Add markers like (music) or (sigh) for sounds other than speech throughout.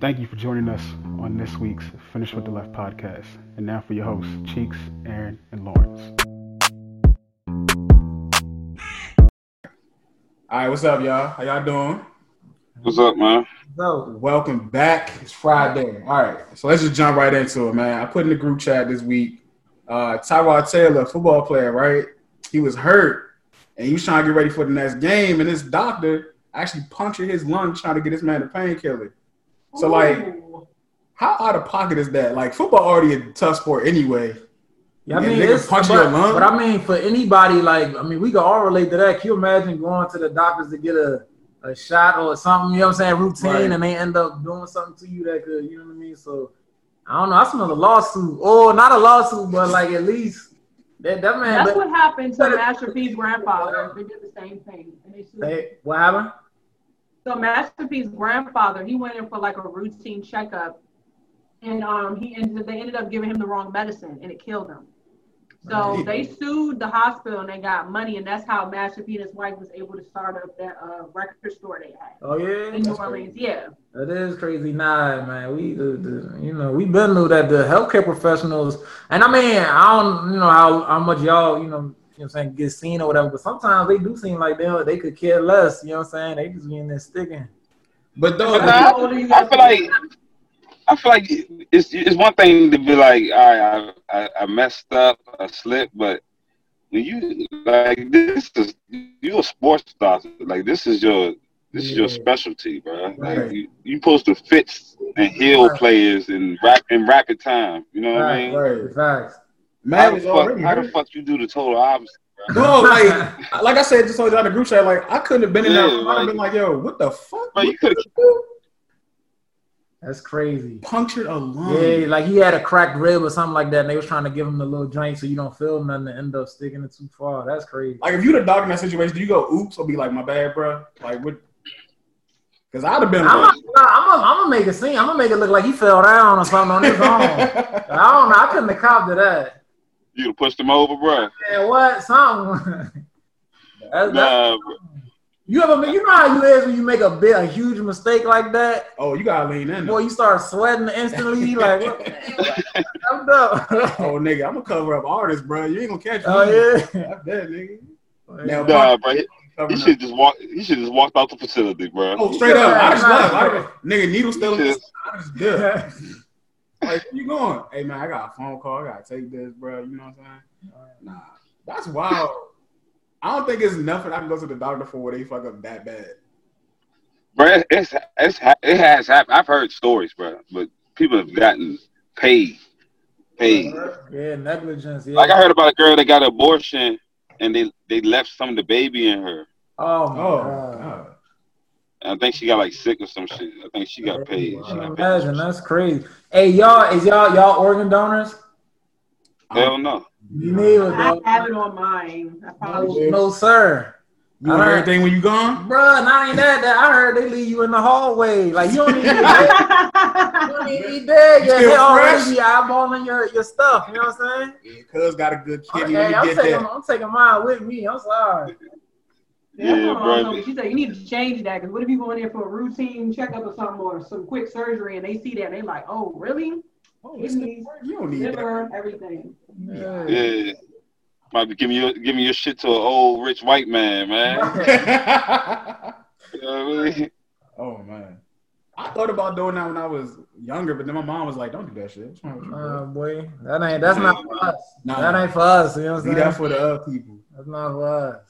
Thank you for joining us on this week's Finish with the Left podcast. And now for your hosts, Cheeks, Aaron, and Lawrence. All right, what's up, y'all? How y'all doing? What's up, man? So, welcome back. It's Friday. All right, so let's just jump right into it, man. I put in the group chat this week. Uh, Tyrod Taylor, football player, right? He was hurt, and he was trying to get ready for the next game, and this doctor actually punctured his lung trying to get this man a painkiller. So, like, how out of pocket is that? Like, football already a tough sport anyway. Yeah, I mean, nigga it's, punch but, your lung? but I mean, for anybody, like, I mean, we can all relate to that. Can you imagine going to the doctors to get a, a shot or something, you know what I'm saying, routine, Right. and they end up doing something to you that could, you know what I mean? So, I don't know. I smell a lawsuit. Or not a lawsuit, but like at least that, that man. That's but- what happened to but- Master P's grandfather. They did the same thing. And they they, what happened? So Master P's grandfather, he went in for like a routine checkup, and um, he ended. They ended up giving him the wrong medicine, and it killed him. So they sued the hospital, and they got money, and that's how Master P and his wife was able to start up that uh, record store they had Oh, yeah. in New Orleans. Yeah. That is crazy. Nah, man. We, you know, we've been through that. The healthcare professionals, and I mean, I don't, you know, how, how much y'all, you know, you know what I'm saying, get seen or whatever, but sometimes they do seem like they they could care less. You know what I'm saying? They just be in there sticking. But though, But the- I, How old are you I feel like I feel like it's it's one thing to be like, all right, I, I, I messed up, I slipped, but when you like this is you're a sports doctor, like this is your this is your specialty, bro. Like you you supposed to fix and heal Right. players in rap in rapid time. You know what I mean? right. Facts. How man the, fuck, how the fuck you do the total opposite? No, like, (laughs) like I said, just told you on the group chat, like I couldn't have been in there. Yeah, I'd have like- been like, yo, what the fuck? Bro, you What coulda- That's crazy. punctured a lung. Yeah, like he had a cracked rib or something like that, and they was trying to give him the little joint so you don't feel nothing and end up sticking it too far. That's crazy. Like if you the dog in that situation, do you go oops or be like my bad, bro? Like what? Because I'd have been I'm like, gonna, I'm gonna, I'm make it seem. I'm gonna make it look like he fell down or something on his own. (laughs) I don't know. I couldn't have copped to that. You pushed him over, bro. Man, what? Something. (laughs) That's, that's, Nah, bro. you ever you know how you is when you make a bit a huge mistake like that? oh, you gotta lean in. Boy, you start sweating instantly. like, what? (laughs) I'm up. (laughs) oh, nigga, I'm gonna cover up artists, bro. You ain't gonna catch me. oh yeah. That's that, nigga. Now, Nah, bro. He, Covering up. should just walk. He should just walked out the facility, bro. Oh, straight up. I just left. Nigga, needle still in He. I just did. Like, where you going? Hey, man, I got a phone call. I gotta take this, bro. You know what I'm saying? Nah, that's wild. I don't think it's nothing I can go to the doctor for where they fuck up that bad. Bro, it's it's it has happened. I've heard stories, bro, but people have gotten paid, paid. yeah, negligence. Yeah. Like I heard about a girl that got an abortion and they they left some of the baby in her. oh my Oh, god. God. I think she got like sick or some shit. I think she got paid. She got paid. Imagine that's crazy. Hey, y'all, is y'all y'all organ donors? Hell no. You neither, I dog. have it on mine. I probably No, no, sir. You I want heard- everything when you gone? Bruh, not even that, that. I heard they leave you in the hallway. Like you don't need to be dead. (laughs) You don't need to be dead. You Your still fresh? already be eyeballing your, your stuff. You know what I'm saying? Yeah, cuz got a good kidney Okay, I'm get taking, there. I'm taking mine with me. I'm sorry. Yeah, Yeah, bro. bro. She said you need to change that because what if you go in there for a routine checkup or something or some quick surgery and they see that and they like, oh, really? Oh, you don't need that. Everything. Yeah. Yeah. give me giving you giving your shit to an old rich white man, man. (laughs) You know what I mean? oh man. I thought about doing that when I was younger, but then my mom was like, "Don't do that shit." What's wrong with you, bro? Uh, boy, that ain't that's not for us. Nah. That ain't for us. You know what I'm saying? that for the other people. That's not for us.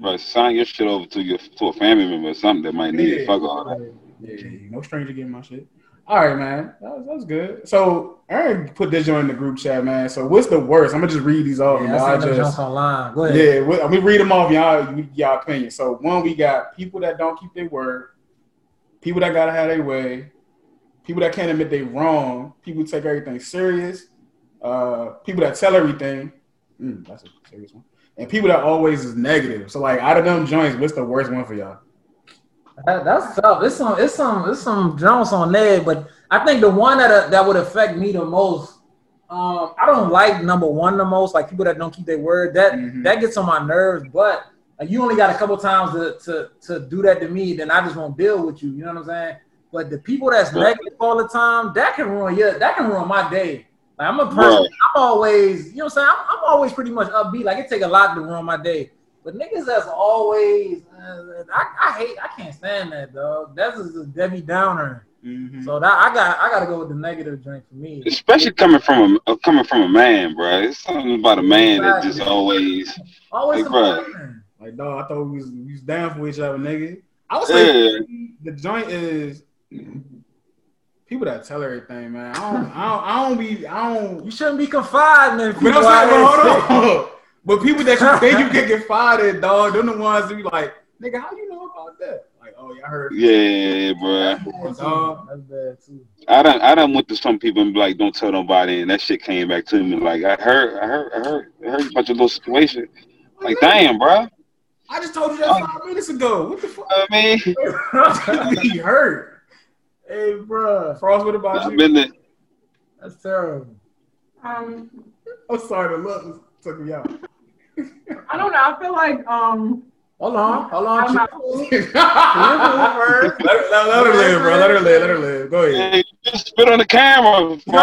Bro, sign your shit over to your to a family member or something that might need it. Fuck all that. Yeah, no stranger getting my shit. All right, man. That was, that was good. So Aaron put this joint in the group chat, man. So what's the worst? I'm gonna just read these off. Yeah, I y'all seen them just jumps online. Go ahead. yeah, we, I'm gonna read them off. Y'all, y'all opinion. So one, we got people that don't keep their word, people that gotta have their way, people that can't admit they wrong, people who take everything serious, uh, people that tell everything. Mm, that's a serious one. And people that always is negative. So like out of them joints, what's the worst one for y'all? That, that's tough. It's some, it's some, it's some Jones on there, but I think the one that uh, that would affect me the most. Um, I don't like number one the most, like people that don't keep their word. That Mhm. that gets on my nerves. But like, you only got a couple times to, to to do that to me, then I just won't deal with you. You know what I'm saying? But the people that's negative all the time, that can ruin your that can ruin my day. Like I'm a person, Right. I'm always, you know what I'm saying? I'm, I'm always pretty much upbeat. Like it take a lot to ruin my day. But niggas that's always, uh, I, I hate, I can't stand that, dog. That's just a Debbie Downer. Mhm. So that I got, I got to go with the negative drink for me. Especially coming from a uh, coming from a man, bro. It's something about a man that just always. Always Hey, bro. complaining. Like, dog, I thought we was, we was down for each other, nigga. I would say Yeah. the joint is people that tell everything, man. I don't, I don't, (laughs) I don't be, I don't. You shouldn't be confiding in But people. I'm saying, but hold on. But people that you think you (laughs) can get fired at, dog, they're the ones that be like, nigga, how you know about that? Like, oh yeah, I heard. Yeah, bro. That's bad, Dog. too. That's bad too. I done I done went to some people and be like, don't tell nobody, and that shit came back to me. Like I heard, I heard, I heard, I heard about your little situation. Like, damn, bro. I just told you that five minutes ago. What the fuck? I mean, (laughs) you hurt. Hey, bro, Frost, what about I've you? been there. that's terrible. Um, I'm sorry, the look took me out. I don't know. I feel like um, Hold on, hold on. I'm chill. not- (laughs) let, her, let, let- let her live, bro. Let her live. Let her live. Go ahead. Hey, you spit on the camera, bro.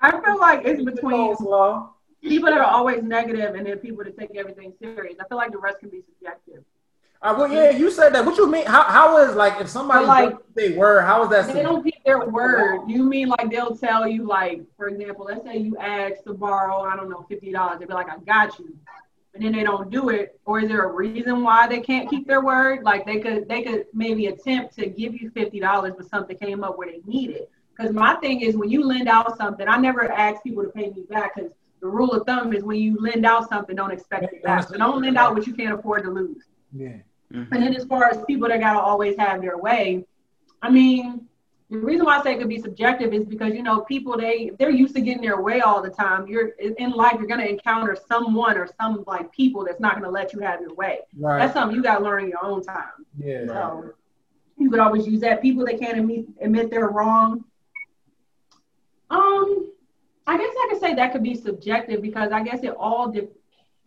I feel like it's between Coleslaw. people that are always negative and then people that take everything serious. I feel like the rest can be subjective. Right, well, yeah, you said that. What you mean? How how is like if somebody like, they were? How is that? They don't keep their word. You mean like they'll tell you like, for example, let's say you ask to borrow, I don't know, fifty dollars. They'll be like, I got you. And then they don't do it. Or is there a reason why they can't keep their word? Like they could they could maybe attempt to give you fifty dollars, but something came up where they need it. Because my thing is when you lend out something, I never ask people to pay me back because the rule of thumb is when you lend out something, don't expect it back. So don't lend out what you can't afford to lose. Yeah. And then as far as people that gotta always have their way, I mean, the reason why I say it could be subjective is because you know people they they're used to getting their way all the time. You're in life, you're gonna encounter someone or some like people that's not gonna let you have your way. Right. That's something you gotta learn in your own time. yeah. So you could always use that. People that can't admit admit they're wrong. Um, I guess I could say that could be subjective because I guess it all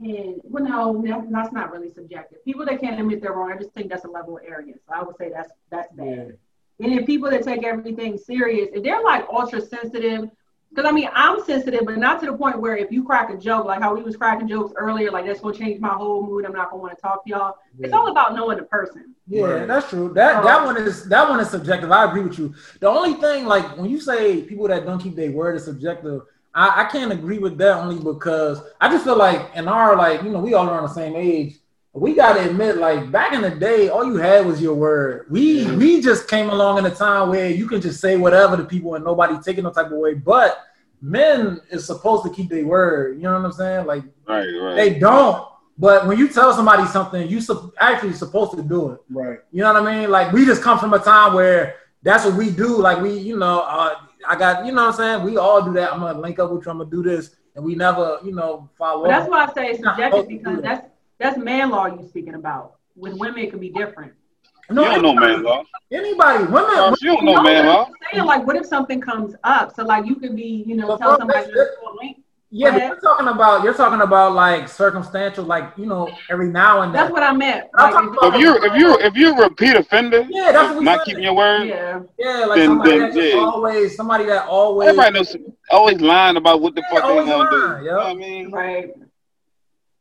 depends. Well, no, that- that's not really subjective. People that can't admit they're wrong, I just think that's a level of arrogance. So I would say that's that's bad. And then people that take everything serious, if they're like ultra sensitive, because I mean I'm sensitive, but not to the point where if you crack a joke, like how we was cracking jokes earlier, like that's gonna change my whole mood. I'm not gonna want to talk to y'all. It's all about knowing the person. Yeah, Right. that's true. That Um, that one is that one is subjective. I agree with you. The only thing, like when you say people that don't keep their word is subjective, I, I can't agree with that only because I just feel like in our like you know we all around the same age. We gotta admit, like back in the day, all you had was your word. We Yeah. we just came along in a time where you can just say whatever to people and nobody taking no type of way. But men is supposed to keep their word. You know what I'm saying? Like Right, right. they don't. But when you tell somebody something, you sup- actually supposed to do it. Right. You know what I mean? Like we just come from a time where that's what we do. Like we, you know, uh, I got, you know what I'm saying? We all do that. I'm gonna link up with you, I'm gonna do this. And we never, you know, follow But that's up. why I say it's subjective supposed to do because that. that's that's man law you're speaking about. With women, it could be different. No, you don't know man law. anybody, women, Charles, you don't know man law. I'm saying like, what if something comes up? So like, you could be, you know, But tell somebody that you're a link. Yeah, but you're talking about you're talking about like circumstantial, like you know, every now and then. That's what I meant. I'm Like, if- you if you if you're repeat offender, Yeah, that's what we not said. keeping your word, yeah. yeah, like then- somebody then, that yeah. always somebody that always everybody knows always lying about what the Yeah, fuck they always gonna do. lying, You know what I mean? Right.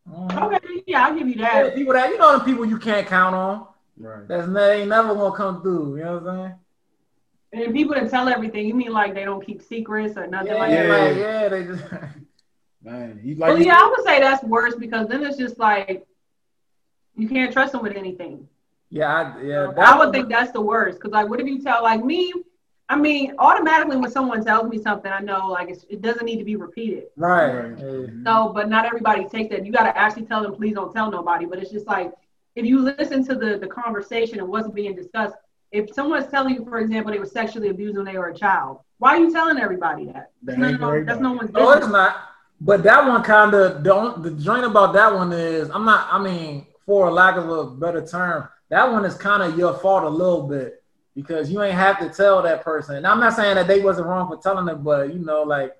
Mhm. Okay. Yeah, I'll give you Yeah, that. people that you know the people you can't count on. Right. That's they ain't never gonna come through. You know what I'm saying? And people that tell everything, you mean like they don't keep secrets or nothing Yeah, like Yeah. that? like, yeah, they just (laughs) Man, you like Well, you- yeah, I would say that's worse because then it's just like you can't trust them with anything. yeah, I, yeah. I would think that's the worst because like, what if you tell like me? I mean, automatically when someone tells me something, I know like it's, it doesn't need to be repeated. right. Right. Yeah. No, but not everybody takes that. You got to actually tell them, please don't tell nobody. But it's just like if you listen to the the conversation and what's being discussed. If someone's telling you, for example, they were sexually abused when they were a child, why are you telling everybody that? That No, no, that's no one's Business. No, it's business. not. But that one kind of don't. The joint about that one is I'm not. I mean, for a lack of a better term, that one is kind of your fault a little bit because you ain't have to tell that person. And I'm not saying that they wasn't wrong for telling it, but you know, like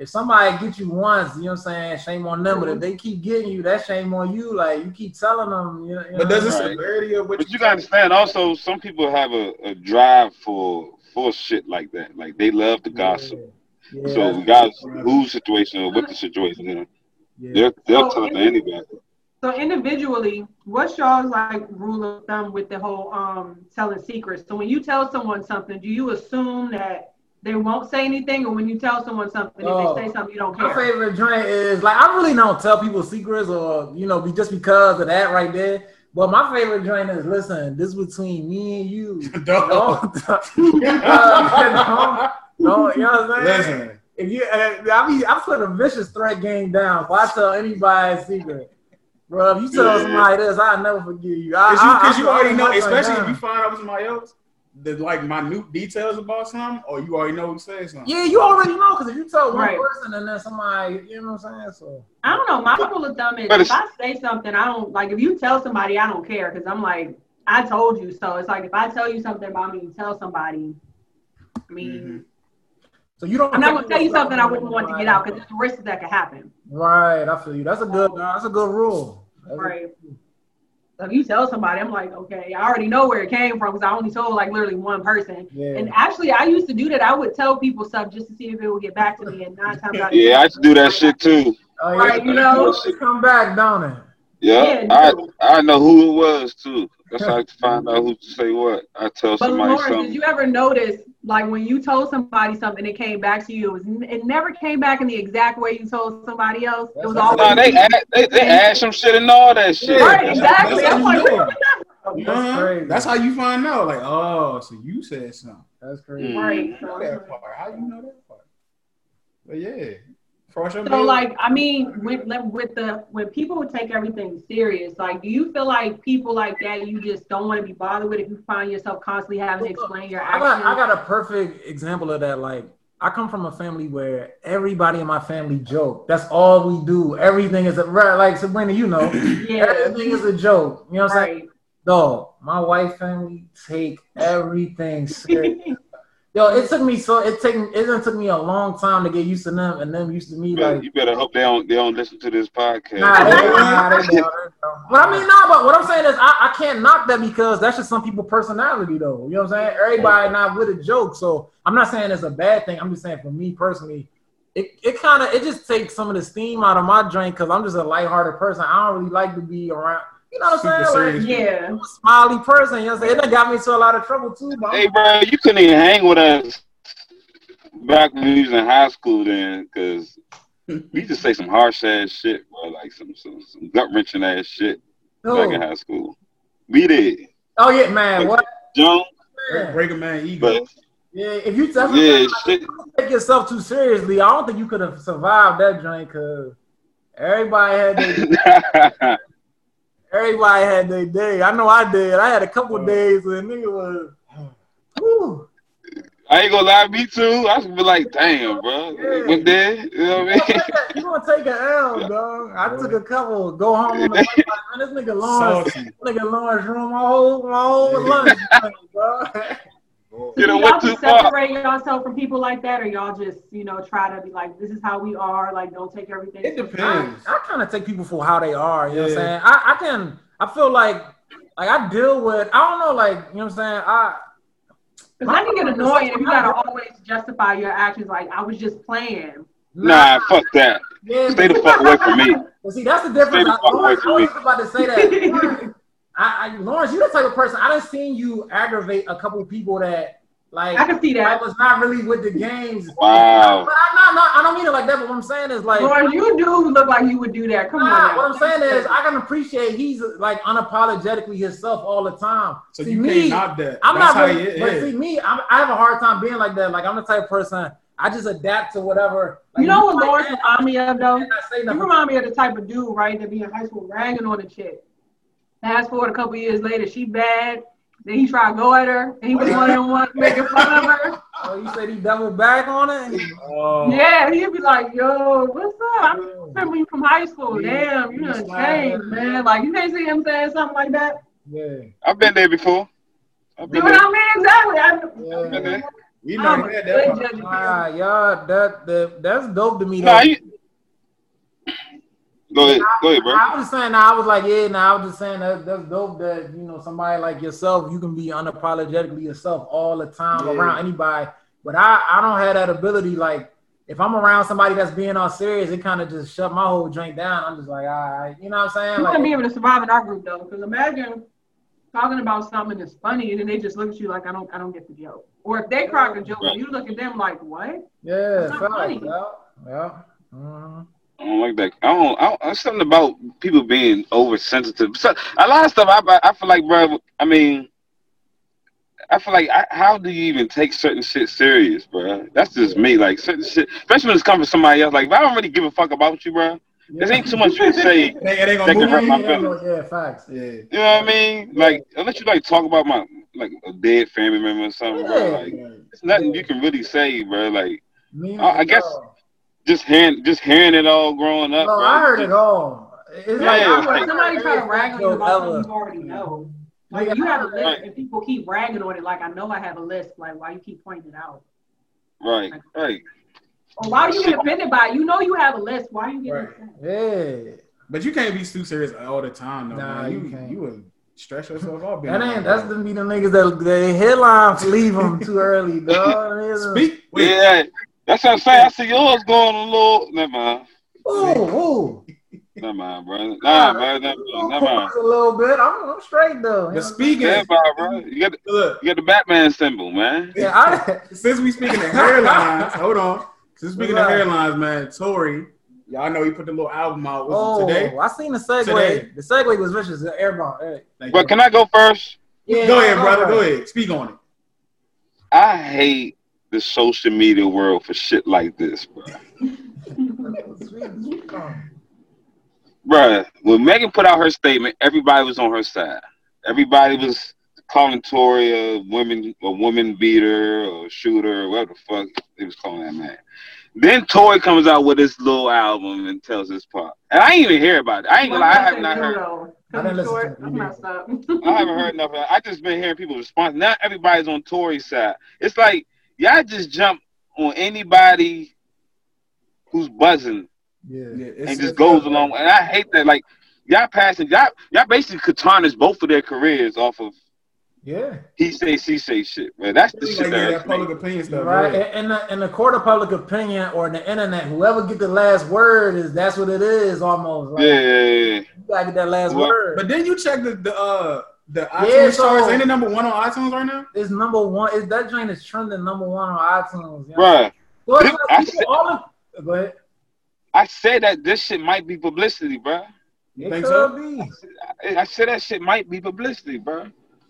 if somebody get you once, you know what I'm saying, shame on them. But if they keep getting you, that shame on you. Like you keep telling them, you know, But know does the what I'm saying? severity of what But you gotta understand also some people have a, a drive for for shit like that. Like they love to gossip. Yeah, So regardless of whose situation or what the situation is, yeah. they'll they'll So tell it to anybody. So individually, what's y'all's like rule of thumb with the whole um telling secrets? So when you tell someone something, do you assume that they won't say anything, or when you tell someone something, Oh. if they say something, you don't care. My favorite drink is like I really don't tell people secrets or you know be just because of that right there. But my favorite drink is listen, this is between me and you. Dog. (laughs) Don't, don't, (laughs) (laughs) don't, you know what I'm saying? Listen, If you, uh, I mean, I put a vicious threat game down. If I tell anybody a secret, bro, if you tell Yeah. somebody this, I'll never forgive you. Because you, I- I 'cause you put already know, my drink especially if you find out with somebody else, the like minute details about something, or you already know who said something. Yeah, you already know because if you tell one Right. person and then somebody, you know what I'm saying? So I don't know. My rule of thumb is if I say something, I don't like. If you tell somebody, I don't care because I'm like, I told you so. It's like if I tell you something about me, you tell somebody. I mean, Mm-hmm. So you don't. I'm not gonna tell you something I wouldn't want to get out because there's risks that could happen. Right, I feel you. That's a good. Um, that's a good rule. That's a- Right. So if you tell somebody, I'm like, okay, I already know where it came from because I only told like literally one person. yeah. And actually, I used to do that. I would tell people stuff just to see if it would get back to me. And nine times out of (laughs) Yeah, I ten, used to do that shit too. oh, Right, you know? come back, don't it? Yeah, Yeah, I. I know who it was too. That's how I find out who to say what. I tell But somebody Lawrence, did you ever notice, like when you told somebody something, it came back to you? It was, it never came back in the exact way you told somebody else. It was That's- always No, they add, they they add some shit and all that shit. right, That's- exactly. that's I'm how like, you where that? That's crazy. That's how you find out. Like, oh, so you said something. That's crazy. Mm. Right. You know that part. How do you know that part? But yeah, for sure. So like, I mean, with with the when people would take everything serious, like, do you feel like people like that you just don't want to be bothered with if you find yourself constantly having to explain your I got? I got a perfect example of that. Like I come from a family where everybody in my family joke. That's all we do. Everything is a right. Like Sabrina, you know, (clears throat) yeah, everything is a joke. You know what I'm saying? right. Dog, my wife family take everything (laughs) serious. Yo, it took me so it took it done took me a long time to get used to them, and them used to me You better, like. you better hope they don't they don't listen to this podcast. Nah, they nah, they don't, they don't. But I mean, nah, but what I'm saying is I, I can't knock that because that's just some people's personality though. You know what I'm saying? Everybody not with a joke. So I'm not saying it's a bad thing. I'm just saying for me personally, it, it kind of it just takes some of the steam out of my drink because I'm just a lighthearted person. I don't really like to be around. You know what I'm saying? Like. Yeah. I'm a smiley person. You know what I'm saying? It done got me into a lot of trouble too. But Hey, bro, you couldn't even hang with us back when we was in high school then, because (laughs) we just say some harsh ass shit, bro, like some some, some gut wrenching ass shit back in Oh, high school. We did. oh yeah, man. What? Jump, Man. break a man ego. but Yeah, if you tell yeah, shit. take yourself too seriously, I don't think you could have survived that joint because everybody had their (laughs) (laughs) everybody had their day. I know I did. I had a couple Oh. days and nigga was. Whew. I ain't gonna lie, me too. I was be like, damn, bro. Yeah. What there? You know what I mean? (laughs) You gonna take an L, dog? I took a couple. Go home on the like, (laughs) this nigga Lawrence, nigga Lawrence ruined my whole my whole (laughs) lunch, bro. So you know, y'all went too just far. separate yourself from people like that, or y'all just, you know, try to be like, this is how we are, like, don't take everything. It depends. I kind of take people for how they are. You know what I'm saying? I, I can. I feel like like I deal with. I don't know. Like you know what I'm saying? I Because I can get annoying if you gotta always justify your actions. Like, I was just playing. Nah, fuck that. Yeah, Stay the fuck away from me. Well, see, that's the difference. Stay the I, fuck away Lawrence, I from was me. about to say that. (laughs) Lawrence, I, I, Lawrence, you're the type of person. I done seen you aggravate a couple people that like I can see that. I that. was not really with the games. Wow. But I'm not, not. I don't mean it like that. But what I'm saying is like. Lord, you do look like you would do that. Come Nah, on. what. I'm saying is, I can appreciate he's like unapologetically himself all the time. So see you me, can't knock that. I'm That's not how really, but is. see me, I'm, I have a hard time being like that. Like I'm the type of person I just adapt to whatever. Like, You know what like Lawrence that, remind me of though? I cannot say You remind me of the type of dude, right, that be in high school ragging on a chick. Fast forward a couple years later, she bad. Then he tried to go at her, and he was one of them ones making fun of her. (laughs) Oh, you said he doubled back on it? Oh, Yeah, he'd be like, "Yo, what's up? I remember you from high school. Yeah. Damn, you Yeah. done changed, man. Like you can't see him saying something like that. Yeah. I've been there before. I've See been what there. I mean? Exactly. I, Yeah. Okay. We I'm never a had that. judge Ah, y'all, that, that that's dope to me. Nah, though. you, go ahead, go ahead, bro. I was just saying, nah, I was like, yeah, nah, I was just saying that that's dope that you know somebody like yourself, you can be unapologetically yourself all the time Yeah. around anybody. But I, I don't have that ability. Like, if I'm around somebody that's being all serious, it kind of just shut my whole drink down. I'm just like, all right, you know what I'm saying? You Like, wouldn't be able to survive in our group though, because imagine talking about something that's funny and then they just look at you like I don't I don't get the joke. Or if they crack a joke, Right. you look at them like what? yeah, It's not facts, funny. yeah, yeah. mhm. I don't like that. I don't. I don't something about people being oversensitive. So, a lot of stuff. I I feel like, bro. I mean, I feel like I, how do you even take certain shit serious, bro? That's just me. Like certain shit, especially when it's coming from somebody else. Like if I don't really give a fuck about you, bro. There ain't too much you can say. (laughs) That gonna can hurt move my you. yeah, feelings. yeah, facts. Yeah. You know what I mean? Like unless you like talk about my like a dead family member or something, bro. Yeah. Like it's nothing you can really say, bro. Like I- I guess-. Just hearing just hearing it all growing up. No, bro, I heard just- it all. It's Yeah, like I it's heard like- somebody try to rag on you about ever. something you already know. Like Nigga, you have a list Right. and people keep ragging on it like I know I have a list, like why you keep pointing it out. Right, right. Or why do you get offended by it? You know you have a list. Why are you getting Right. upset? Yeah. But you can't be too serious all the time, though. Nah, man. you You can't. you would stress yourself out. being That ain't that's that. the be the niggas that the headlines leave them too early, dog. (laughs) Speak. Wait, Yeah, that's what I'm saying. I see yours going a little. Never mind. Ooh, ooh. Never mind, bro. Nah, bro. Never, never mind. A little bit. I'm, I'm straight though. you know But speaking, Never mind, bro. You got the, look, you got the Batman symbol, man. Yeah, I, (laughs) since we speaking of hairlines, hold on. Since speaking of Right. hairlines, man, Tory, y'all know he put the little album out. Was oh, it today? I seen the segue. Today. The segue was vicious. The airball. Hey. But you. can I go first? Yeah, go ahead, no, brother. no. Go ahead. Speak on it. I hate the social media world for shit like this, bro. (laughs) Bruh, when Megan put out her statement, everybody was on her side. Everybody was calling Tory a woman, a woman beater or shooter, or whatever the fuck they was calling that man. Then Tory comes out with this little album and tells his part. And I ain't even hear about it. I ain't gonna lie, I have not heard. I didn't short. to messed up. I haven't heard nothing. I just been hearing people respond. Not everybody's on Tory's side. It's like y'all just jump on anybody who's buzzing Yeah. Yeah, and it's just goes along. And I hate that. Like y'all passing, y'all y'all basically could tarnish both of their careers off of Yeah. he say she say shit, man. That's the Like, shit yeah, that that hurts me. public opinion stuff. Right. Right. In the in the court of public opinion or in the internet, whoever get the last word is that's what it is almost. Like, Yeah, yeah, yeah. You gotta get that last Well, word. But then you check the the uh the Yeah, so- charts. Ain't it number one on iTunes right now? it's number one. Is that joint is trending number one on iTunes? You know? Bruh, So it's I like people said- all in, go ahead. I said that this shit might be publicity, bro. You It think could so? be. I, I said that shit might be publicity, bro.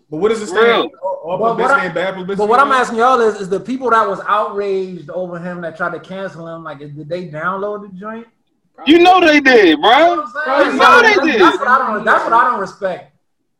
But what does it Real. stand? All, all But what publicity I- and bad publicity. But what I'm asking y'all is, is the people that was outraged over him that tried to cancel him, like, did they download the joint? You know they did, You know bruh. what I'm saying? You know they that's, did. That's what I don't. That's what I don't respect.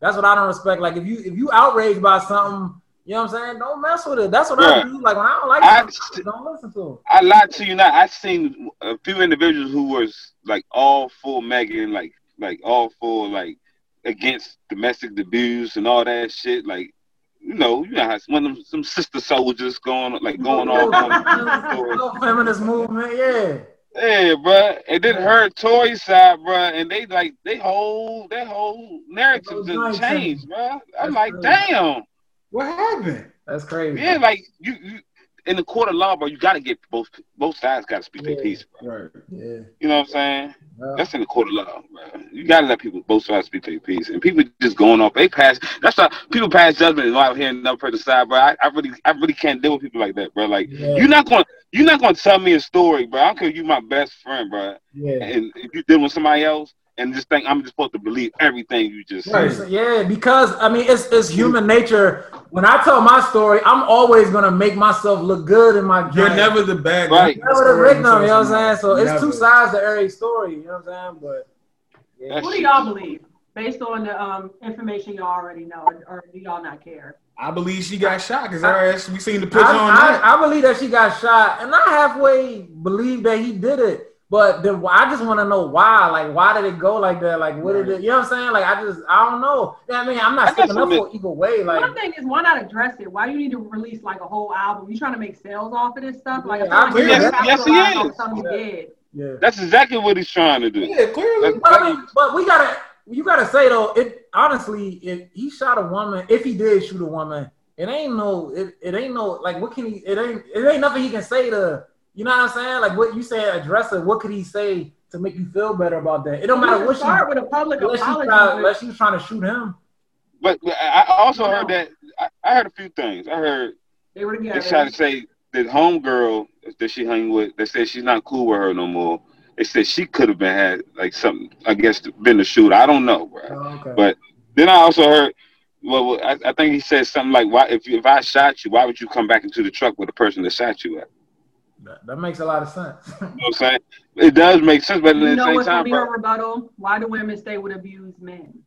That's what I don't respect. Like if you if you outraged by something, you know what I'm saying? Don't mess with it. That's what I Right. do. Like when I don't like I- something, don't listen to it. I lied to you not. I've seen a few individuals who was like all full Megan, like like all full like against domestic abuse and all that shit. Like you know, you know how one of them some sister soldiers going like going (laughs) off on (laughs) feminist movement, yeah. Yeah, bruh. It didn't hurt Tory's side, bro, And they like they whole their whole narrative Those just joints changed, bruh. I'm That's like, crazy. damn. What happened? That's crazy. Yeah, like you, you in the court of law, bro, you gotta get both both sides gotta speak their Yeah. piece, bro. Right. Yeah. You know what I'm saying? Yeah. That's in the court of law, bro. You gotta let people both sides speak their piece. And people just going off. They pass. That's why people pass judgment and out here another person's side, bro. I, I really, I really can't deal with people like that, bro. Like Yeah. you're not gonna, you're not gonna tell me a story, bro. I don't care if you my best friend, bro. yeah. And if you deal with somebody else and just think I'm just supposed to believe everything you just Right. said. Yeah, because I mean it's it's human nature. When I tell my story, I'm always gonna make myself look good in my You're never the bad guy. Right. never the victim, you know what I'm saying? So it's two sides to every story, you know what I'm saying? But yeah. That Who do y'all believe? Based on the um, information y'all already know, or do y'all not care? I believe she got shot because we seen the I, picture on that. I, I believe that she got shot, and I halfway believe that he did it. But then I just want to know why. Like, why did it go like that? Like, what did it? You know what I'm saying? Like, I just I don't know. You I mean, I'm not sticking up for either way. Like, One thing is, why not address it? Why do you need to release like a whole album? You trying to make sales off of this stuff? Like, Yeah, I I feel like agree. you're Yes, yes, he is. something you did. yeah. That's exactly what he's trying to do. Yeah, clearly. That's- But I mean, but we gotta, you gotta say though, it honestly, if he shot a woman, if he did shoot a woman, it ain't no, it, it ain't no, like, what can he? It ain't, it ain't nothing he can say to, you know what I'm saying? Like, what you say, address it. What could he say to make you feel better about that? It don't matter what she, start with a public unless she, apology. unless she was trying to shoot him. But, but I I also heard that I, I heard a few things. I heard they were together. they tried to say that homegirl that she hung with, they said she's not cool with her no more. They said she could have been had like something, I guess, been the shooter. I don't know, bro. Oh, okay. But then I also heard, well, I, I think he said something like, "Why if if I shot you, why would you come back into the truck with the person that shot you at?" That, that makes a lot of sense. (laughs) You know what I'm saying? It does make sense, but at You the know same what's gonna time, be bro, her rebuttal? Why do women stay with abused men?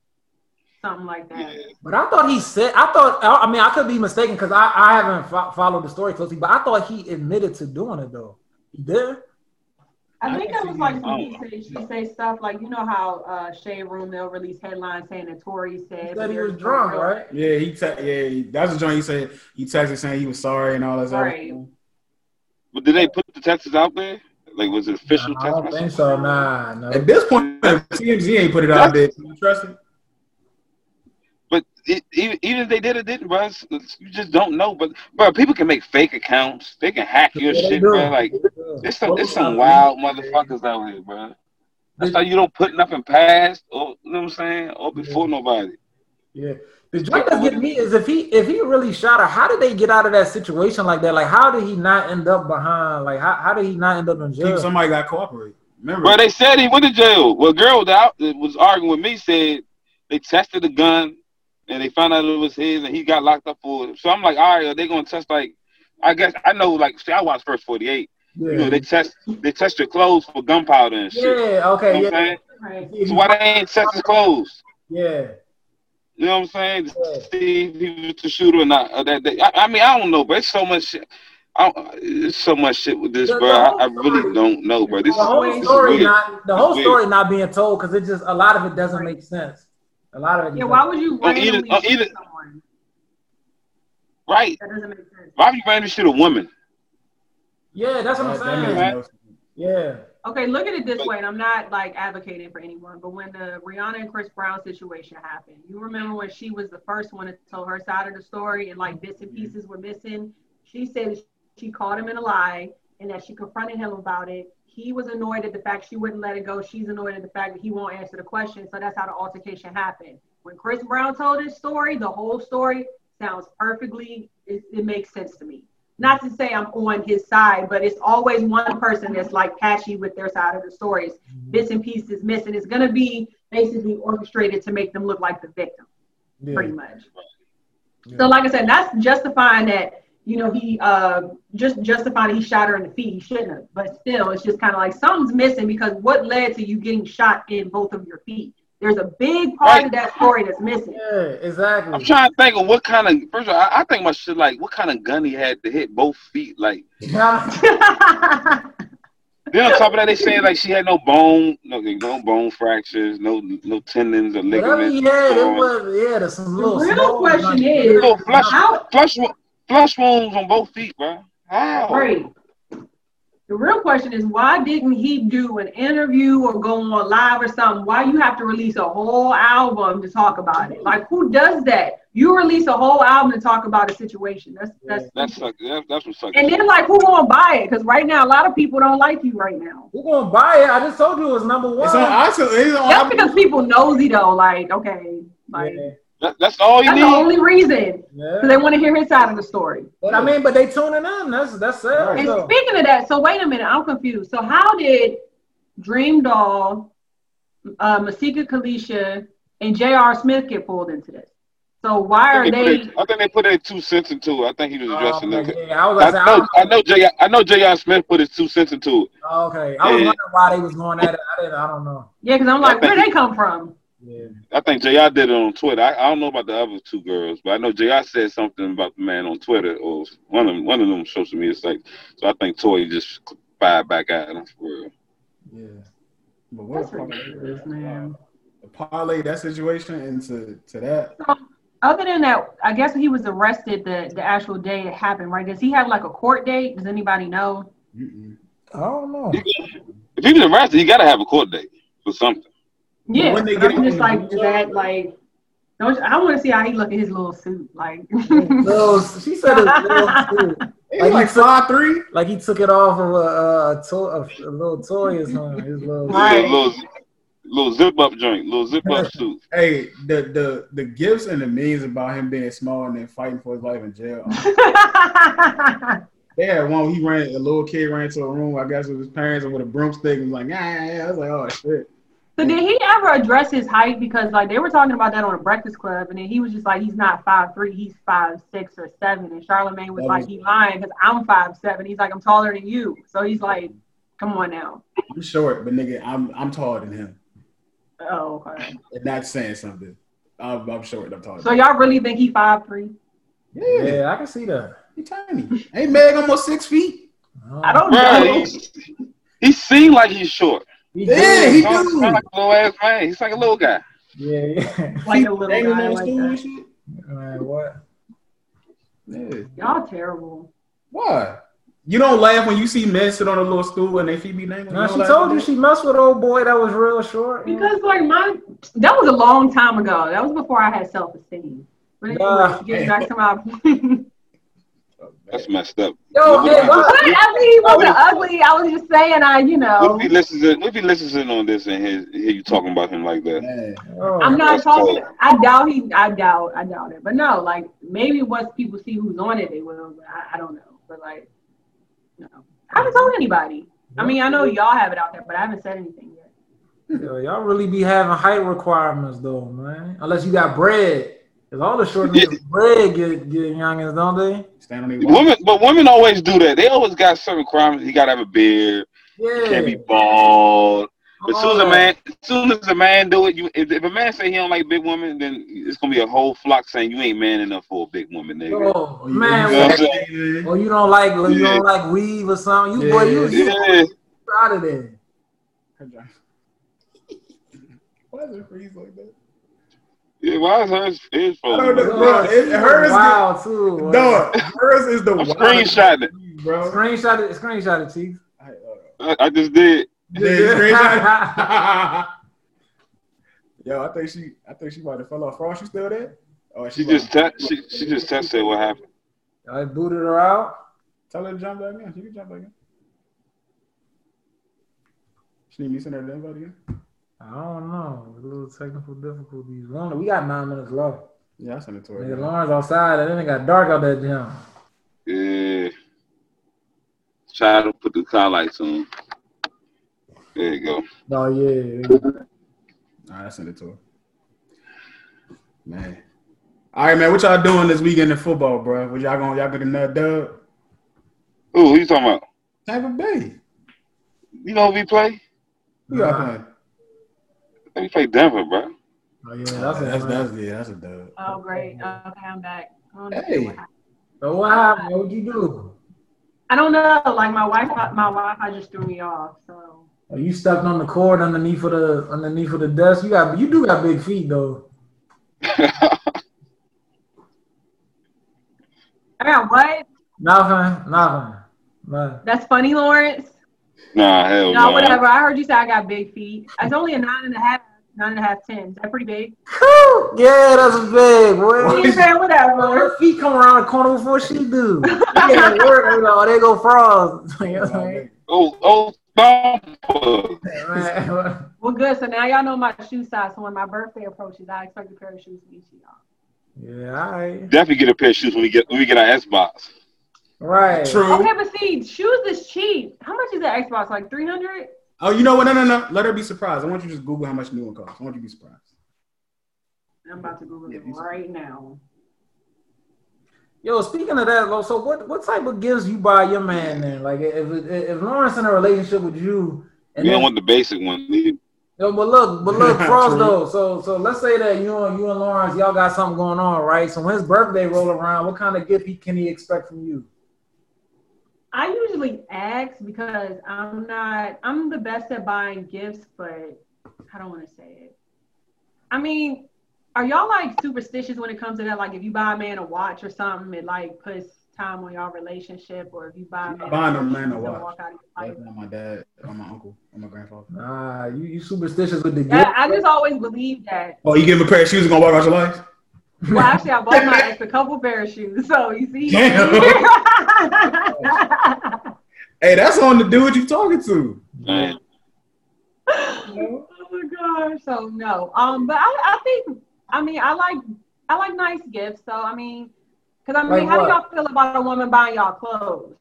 Something like that. yeah. but I thought he said, I thought, I I mean, I could be mistaken because I, I haven't fo- followed the story closely, but I thought he admitted to doing it though. He did. I think that was like some Oh. he say she say stuff like you know how uh Shade Room they'll release headlines saying that Tory He said said he was drunk, right? Yeah, he te- yeah, he, that's the joint he said. He texted saying he was sorry and all that stuff. Right. But did they put the texts out there? Like, was it official Nah, I don't message? think so. Nah, no. At this point, TMZ ain't put it out there. You trust him? But it, even, even if they did it, didn't, bro, it's- it's- you just don't know. But bro, people can make fake accounts. They can hack your Yeah, shit, bro. Like, Yeah. there's some, there's some wild motherfuckers out here, bro. That's why you don't put nothing past, or you know what I'm saying, or before nobody. Yeah. The joke that's getting me is if he if he really shot her, how did they get out of that situation like that? Like how did he not end up behind? Like how, how did he not end up in jail? somebody got to cooperate. Remember? Bro, they said he went to jail. Well, girl that was arguing with me said they tested the gun and they found out it was his, and he got locked up for it. So I'm like, all right, are they gonna test like? I guess I know, like, see, I watched first 48. You know, they test they test your clothes for gunpowder and shit. Yeah, okay, You know what I'm yeah. saying? Right. So why they ain't test his clothes? Yeah. You know what I'm saying? To Yeah. see if he was the shooter or not. Or that, that, I, I mean, I don't know, but it's so much shit. I don't, it's so much shit with this, The- bro. the I, I really story- don't know, bro. This The is, whole this is story weird. not the It's whole weird. story not being told because it just a lot of it doesn't make sense. A lot of it. Yeah, why would you On either- randomly shoot either- someone? Right? That doesn't make sense. Why would you randomly shoot a woman? Yeah, that's what I'm That- that saying. makes no sense. Yeah. Okay, look at it this way, and I'm not like advocating for anyone, but when the Rihanna and Chris Brown situation happened, you remember when she was the first one to tell her side of the story and like bits and mm-hmm. pieces were missing? She said she caught him in a lie and that she confronted him about it. He was annoyed at the fact she wouldn't let it go. She's annoyed at the fact that he won't answer the question. So that's how the altercation happened. When Chris Brown told his story, the whole story sounds perfectly, it, it makes sense to me not to say I'm on his side, but it's always one person that's like patchy with their side of the stories. Bits and pieces missing. It's gonna be basically orchestrated to make them look like the victim, Yeah. pretty much. Yeah. So, like I said, that's justifying that. You know, he uh just justifying that he shot her in the feet. He shouldn't have, but still, it's just kind of like something's missing because what led to you getting shot in both of your feet? There's a big part Right. of that story that's missing. Yeah, exactly. I'm trying to think of what kind of. First of all, I, I think my shit like what kind of gun he had to hit both feet. Like (laughs) Nah, then on top of that, they saying like she had no bone, no no bone fractures, no no tendons or ligaments. Yeah, had, it was yeah. There's some The real small question ones. is, Little flush, how flush, flush wounds on both feet, bro. How? Right. The real question is why didn't he do an interview or go on live or something? Why you have to release a whole album to talk about it? Like who does that? You release a whole album to talk about a situation. That's that's That's suck. That's, that's what sucks. and then like who gonna buy it? Because right now a lot of people don't like you right now. We're gonna buy it. I just told you it was number one. It's on iTunes. It's on Just Apple. because people nosy though, like okay, like yeah, That, that's all you that's need. the only reason. yeah. Because they want to hear his side of the story. But I mean, but they tuning in. That's that's sad. And though. speaking of that, so wait a minute, I'm confused. So how did Dream Doll, uh, Masika Kalysha, and J.R. Smith get pulled into this? So why I are think, they they? put I think they put their two cents into it. I think he was addressing Oh, that. okay, I was I gonna say, I know, don't- I know, J. I know J.R. Smith put his two cents into it. okay, I was Yeah. wondering why they was going at it. I didn't. I don't know. Yeah, because I'm like, where they come from? Yeah. I think J.R. did it on Twitter. I, I don't know about the other two girls, but I know J.R. said something about the man on Twitter or one of them, one of them social media sites. So I think Tory just fired back at him for real. Yeah. But what That's a parlay, ridiculous, man. Parlay that situation into to that. Other than that, I guess he was arrested the, the actual day it happened, right? Does he have like a court date? Does anybody know? Mm-mm. I don't know. If he was arrested, he got to have a court date for something. Yeah, when they but get I'm just like, the is that like? Don't I want to see how he look in his little suit, like. (laughs) Little, she said it was little suit. (laughs) He's Like, like he took- five three. Like he took it off of a, a, a, to- a, a little toy or something. His little, Right. Little, little, little zip up joint, little zip up (laughs) suit. Hey, the the the gifts and the memes about him being small and then fighting for his life in jail. They had one he ran a little kid ran into a room, I guess with his parents and with a broomstick and was like, yeah, yeah, yeah. I was like, oh shit. So did he ever address his height? Because like they were talking about that on the Breakfast Club, and then he was just like, he's not five three, he's five six or seven. And Charlemagne was That like, was- he lying because I'm five seven. He's like, I'm taller than you. So he's like, come on now. I'm short, but nigga, I'm I'm taller than him. Oh, okay. And that's saying something. I'm, I'm short, I'm taller. So y'all really think he five three? Yeah, yeah, I can see that. he tiny. Hey Meg almost six feet. I don't Bruh, know. he's, he seemed like he's short. He Yeah, did. he He sound do. like a little ass man. He's like a little guy. Yeah, yeah. (laughs) Like a little Dangling guy like that. Man, what? Yeah. Y'all terrible. Why? You don't laugh when you see men sit on a little stool and they feet be dangling. Now You she told you she messed with old boy that was real short. Because like my that was a long time ago. That was before I had self esteem. But anyway, Nah. getting back to my point. (laughs) That's messed up. Yo, What hey, what? I mean, he wasn't ugly. I was just saying, I, you What know, if he listens in, what if he listens in on this and hear, hear you talking about him like that? Oh, I'm not That's talking. cold. I doubt he. I doubt. I doubt it. But no, like maybe once people see who's on it, they will. But I, I don't know. But like, no, I haven't told anybody. I mean, I know y'all have it out there, but I haven't said anything yet. Yo, y'all really be having height requirements though, man. Unless you got bread. Cause all the short niggas (laughs) with bread get get youngins, don't they? Stand on these walls. Women, but women always do that. They always got certain requirements. You got to have a beard. Yeah. Can't be bald. But as soon as a man, as soon as a man do it, you if, if a man say he don't like big women, then it's gonna be a whole flock saying you ain't man enough for a big woman, that. nigga. Oh Oh, man, You know what I'm or oh, you don't like you Yeah. don't like weave or something. You boy, you, you Yeah, out of there. Why is it freeze like that? Yeah. Why is hers his I don't know. phone? Bro, it- hers is- too. boy. No, hers is the I'm wildest, screenshotting it. bro. Screenshot it, screenshot it, Chief. I, uh, I, I just did. yeah, you (laughs) screenshot it? (laughs) Yo, I think she, I think she might have fell off. Frost, you still there? Oh, She might- just te- she, she just texted what happened. I booted her out. Tell her to jump back in. She can jump back in. She need me to send her the invite again. I don't know. A little technical difficulties. We We got nine minutes left. Yeah, I sent it to her. Nigga, Lawrence outside, and then it got dark out that gym. Yeah. Try to put the car lights on. There you go. Oh yeah. All right, I sent it to her. Man. All right, man. What y'all doing this weekend in football, bro? What y'all gonna Y'all get another dub? Ooh, who you talking about? Tampa Bay. You know who we play? Who y'all Nah. playing? We play Denver, bro. Oh yeah, that's that's, it. that's, yeah, that's a dub. Oh, great. Okay, I'm back. I don't know Hey. what. So what happened? What would you do? I don't know. Like my wife, my wife, I just threw me off. So Oh, you stepped on the cord underneath of the underneath of the desk. You got you do got big feet though. (laughs) I got what? Nothing, nothing. nothing. That's funny, Lawrence. Nah, hell No, no. whatever. I heard you say I got big feet. It's only a nine and a half, nine and a half, ten. Is that pretty big? Whew, yeah, that's big, boy. You said whatever. her feet come around the corner before she do. Yeah, work, you know, they go frogs. (laughs) You know what I mean? Oh, oh, (laughs) Well, good. So now y'all know my shoe size. So when my birthday approaches, I expect a pair of shoes from each of y'all. Yeah, all right. Definitely get a pair of shoes when we get when we get our Xbox. Right. True. Okay, but see, shoes is cheap. How much is that Xbox? Like three hundred? Oh, you know what? No, no, no. Let her be surprised. I want you to just Google how much new one costs. I want you to be surprised. I'm about to Google Yeah, it you said- right now. Yo, speaking of that, Lo, so what what type of gifts you buy your man then? Like if if Lawrence in a relationship with you, and We then, don't want the basic one. We- yo, but look, but look, (laughs) Frost though. So so let's say that you and you and Lawrence y'all got something going on, right? So when his birthday roll around, what kind of gift he, can he expect from you? I usually ask because I'm not. I'm the best at buying gifts, but I don't want to say it. I mean, are y'all like superstitious when it comes to that? Like, if you buy a man a watch or something, it like puts time on y'all relationship, or if you buy a man, Buying a watch, man a you don't watch. walk out of your life. not my dad or my uncle or my grandfather. Nah, you, you superstitious with the gift. Yeah, I just always believe that. Oh, you give him a pair of shoes and gonna walk out your life? Well, (laughs) actually, I bought my ex a couple pair of shoes, so you see. (laughs) Hey, that's on the dude you're talking to. Man, oh my gosh. So no. Um, but I, I think I mean I like I like nice gifts. So I mean, because I mean, Like how what? do y'all feel about a woman buying y'all clothes?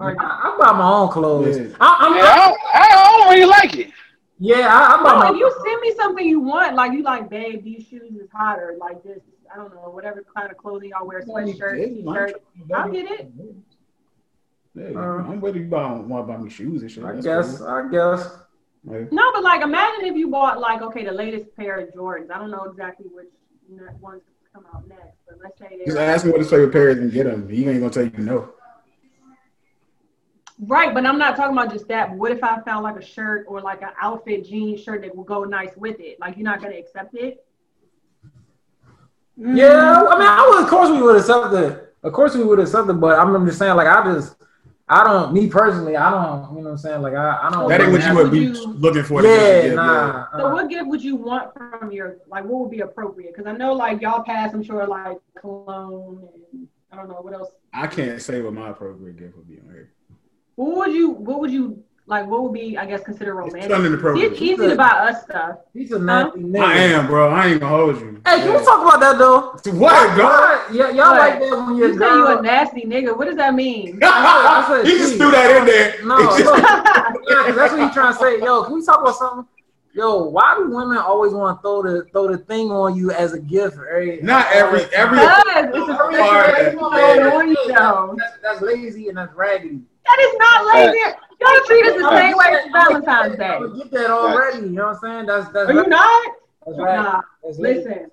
Or I, I buy my own clothes. Yeah. I, I'm, yeah, I, don't, I don't really like it. Yeah, I, I buy no, if you send me something you want, like you like, babe, these shoes is hot, or like this, I don't know, whatever kind of clothing y'all wear, sweatshirt, t-shirt. I'll get it. Yeah, Uh, I'm ready to buy want to buy me shoes and shit. I That's guess. cool. I guess. Like, No, but like, imagine if you bought like, okay, the latest pair of Jordans. I don't know exactly which ne- ones come out next, but let's say Just ask me what his favorite pair is and get them. He ain't gonna tell you no. Right. But I'm not talking about just that. But what if I found like a shirt or like an outfit jean shirt that will go nice with it? Like, you're not gonna accept it? Yeah, I mean, I would. Of course, we would accept it. Of course, we would accept it. But I'm just saying, like, I just, I don't. Me personally, I don't. You know what I'm saying? Like, I, I don't. That ain't what you would be you- looking for. to Yeah, get, nah. So uh, what gift would you want from your like? What would be appropriate? Because I know like y'all pass, I'm sure like cologne and I don't know what else. I can't say what my appropriate gift would be on here. What would you? What would you like? What would be? I guess considered It's romantic. inappropriate. It's easy to buy us stuff. He's a nasty nigga. I am, bro. I ain't gonna hold you. Hey, can we talk about that though? What, bro? Yeah, y'all What? like that when You your say you a nasty nigga. What does that mean? I said- I said he just threw that in there. No, It's just- look, (laughs) that's what he's trying to say. Yo, can we talk about something? Yo, why do women always want to throw the throw the thing on you as a gift? Every, Not every every. Because it's a Every special part way of that. on you. That's, that's lazy and that's raggedy. That is not lazy. Y'all treat us the same way as Valentine's Day. I get that already. You know what I'm saying? That's that's Are you not? That's raggedy. Nah. That's. Listen.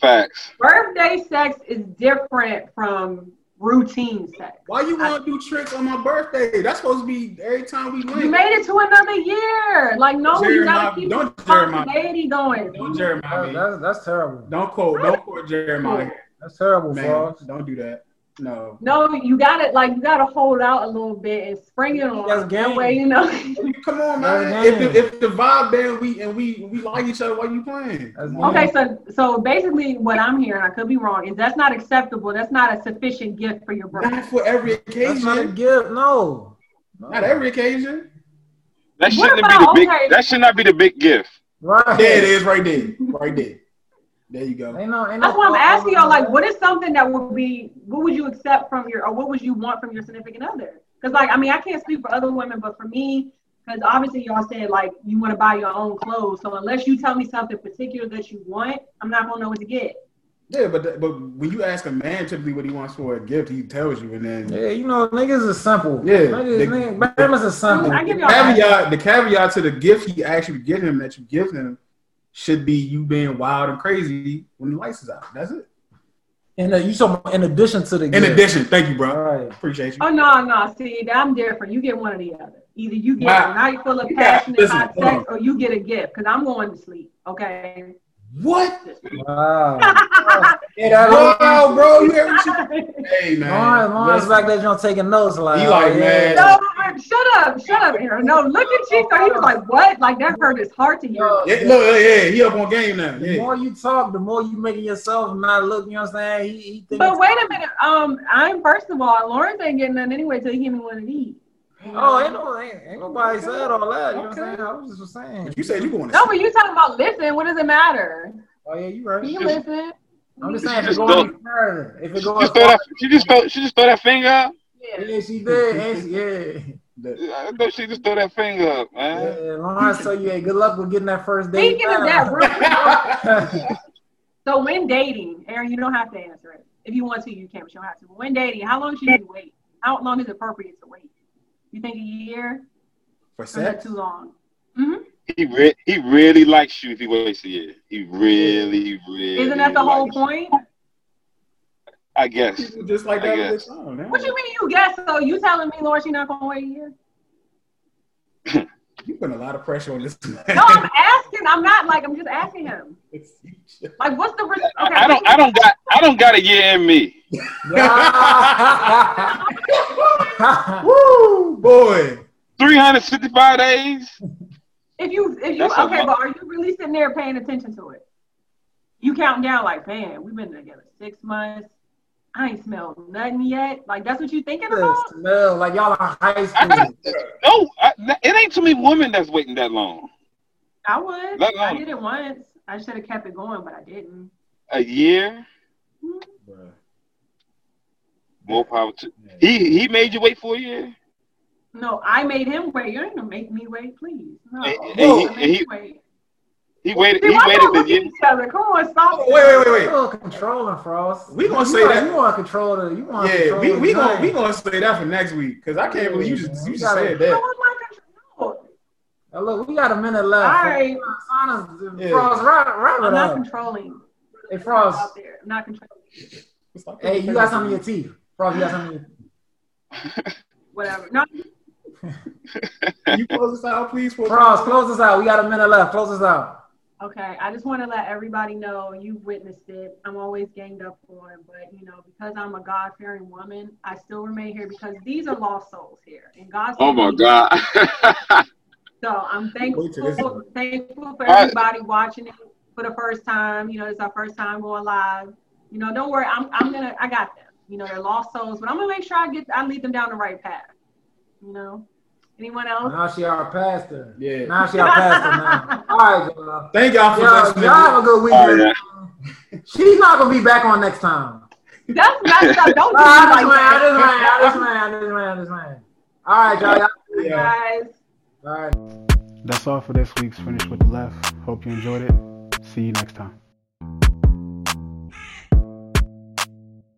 Facts. Birthday sex is different from routine sex. Why you want to do tricks on my birthday? That's supposed to be every time we You link. made it to another year. Like, no, you Jeremiah, gotta keep don't the Jeremiah. spontaneity going. Don't Jeremiah That's, that's, that's terrible. Don't quote. Don't quote Jeremiah. That's terrible, Man, Frogs. don't do that. No. No, you got it. like you gotta hold out a little bit and spring it on. That's That way, you know. (laughs) Come on, man. man. If the, if the vibe there, we and we we like each other. Why you playing? That's Come on. okay, so so basically, what I'm hearing, I could be wrong, is that's not acceptable. That's not a sufficient gift for your birthday. Not for every That's not a occasion. gift. No. no. Not every occasion. That shouldn't be the big. okay. That should not be the big gift. Right. There it is, right there, right there. There you go. Ain't no, ain't no That's why I'm asking y'all, like, what is something that would be, what would you accept from your, or what would you want from your significant other? Because, like, I mean, I can't speak for other women, but for me, because obviously y'all said, like, you want to buy your own clothes. So unless you tell me something particular that you want, I'm not going to know what to get. Yeah, but that, but when you ask a man typically what he wants for a gift, he tells you, and then Yeah, you know, niggas is simple. Yeah, Niggas, they- niggas, Bama's is simple. I give the y'all that. caveat the caveat to the gift he actually give him that you give him should be you being wild and crazy when the lights is out. That's it. And a, you so in addition to the In gift. addition, thank you, bro. right. Appreciate you. Oh, no, no. See, I'm different. You get one or the other. Either you get Wow. a night full of You passionate listen, hot sex or you get a gift because I'm going to sleep. Okay. What? Wow. (laughs) yeah, that Wow, bro, you hear what you? Hey man, Lawrence, Lawrence listen. back there, John taking notes. Like, He like, oh, man. No, shut up, shut up, Aaron. No, look at Chico. He was like, "What?" Like that hurt his heart to hear. Yeah, look, yeah, he up on game now. The more you talk, the more you making yourself not look. You know what I'm saying? He, he But wait a minute. Um, I'm first of all, Lawrence ain't getting nothing anyway till he give me one of these. Oh, ain't mm-hmm. no, ain't, ain't nobody said all that. You know what I'm saying? I was just saying. You said you going No, to but you talking about listen. What does it matter? Oh yeah, you right. He listen. I'm just saying, if it Just goes further, if it She goes just throw that. She just throw. She just throw that finger up. Yeah. yeah, she did, and she, yeah. I thought she just throw that finger up, man. Yeah, Lawrence tell you, hey, good luck with getting that first date. Speaking of that, real quick, real so when dating, Aaron, you don't have to answer it. If you want to, you can, but you don't have to. But when dating, how long should you wait? How long is appropriate to wait? You think a year? for sex. that too long? hmm He re- he really likes you if he waits a year. He really, really. Isn't that the whole likes you. point? I guess. People just like that with guess. their man. What you mean you guess so? You telling me, Lord, she not gonna wait a year? (laughs) You putting a lot of pressure on this man. No, I'm asking. I'm not like I'm just asking him. (laughs) Like, what's the risk? Okay, I don't. I don't got. I don't got a year in me. (laughs) (laughs) Woo, boy. Three hundred sixty-five days. If you, if you, That's a okay, but are you really sitting there paying attention to it? You counting down like, man, we've been together six months. I ain't smelled nothing yet. Like that's what you thinking about? smell like y'all are high school. got, no, I, it ain't too many women that's waiting that long. I would. Let I did it once. I should have kept it going, but I didn't. A year, mm-hmm. Bruh. More power to. He he made you wait for a year. No, I made him wait. You ain't gonna make me wait, please. No, And- I and he- made he- wait. He waited. See, He waited y'all the look at year. each other? Come on, stop. Oh, wait, wait, wait, You wait. are controlling, Frost. We gonna You say want- that- You want to control the. You want Yeah, control we we gonna game. we gonna say that for next week because I can't believe you just you You just said that. I'm not control. Oh, look, we got a minute left. All right. Honest, Yeah. Frost, wrap, wrap I'm not up. controlling. Hey, Frost. Out there. I'm not controlling. Hey, you got something in your teeth. Frost, you got something in Whatever. No, you close this out, please? For close us out. We got a minute left. Close us out. Okay, I just want to let everybody know you've witnessed it. I'm always ganged up on, but you know, because I'm a God fearing woman, I still remain here because these are lost souls here, and oh God. Oh my God. So I'm Wait till thankful, thankful for Alright. everybody watching it for the first time. You know, it's our first time going live. You know, don't worry, I'm I'm gonna I got them. You know, they're lost souls, but I'm gonna make sure I get I lead them down the right path. You know, anyone else? Now she our pastor. Yeah. Now she our pastor now. (laughs) All right, y'all. Thank y'all for Y'all, listening. y'all have a good All weekend. right. She's not gonna be back on next time. That's messed (laughs) up. Don't do ah, I just like man, I just man, I just man, I just man, I just man. All right, y'all. y'all. Yeah. guys. All right. That's all for this week's Finish with the Left. Hope you enjoyed it. See you next time.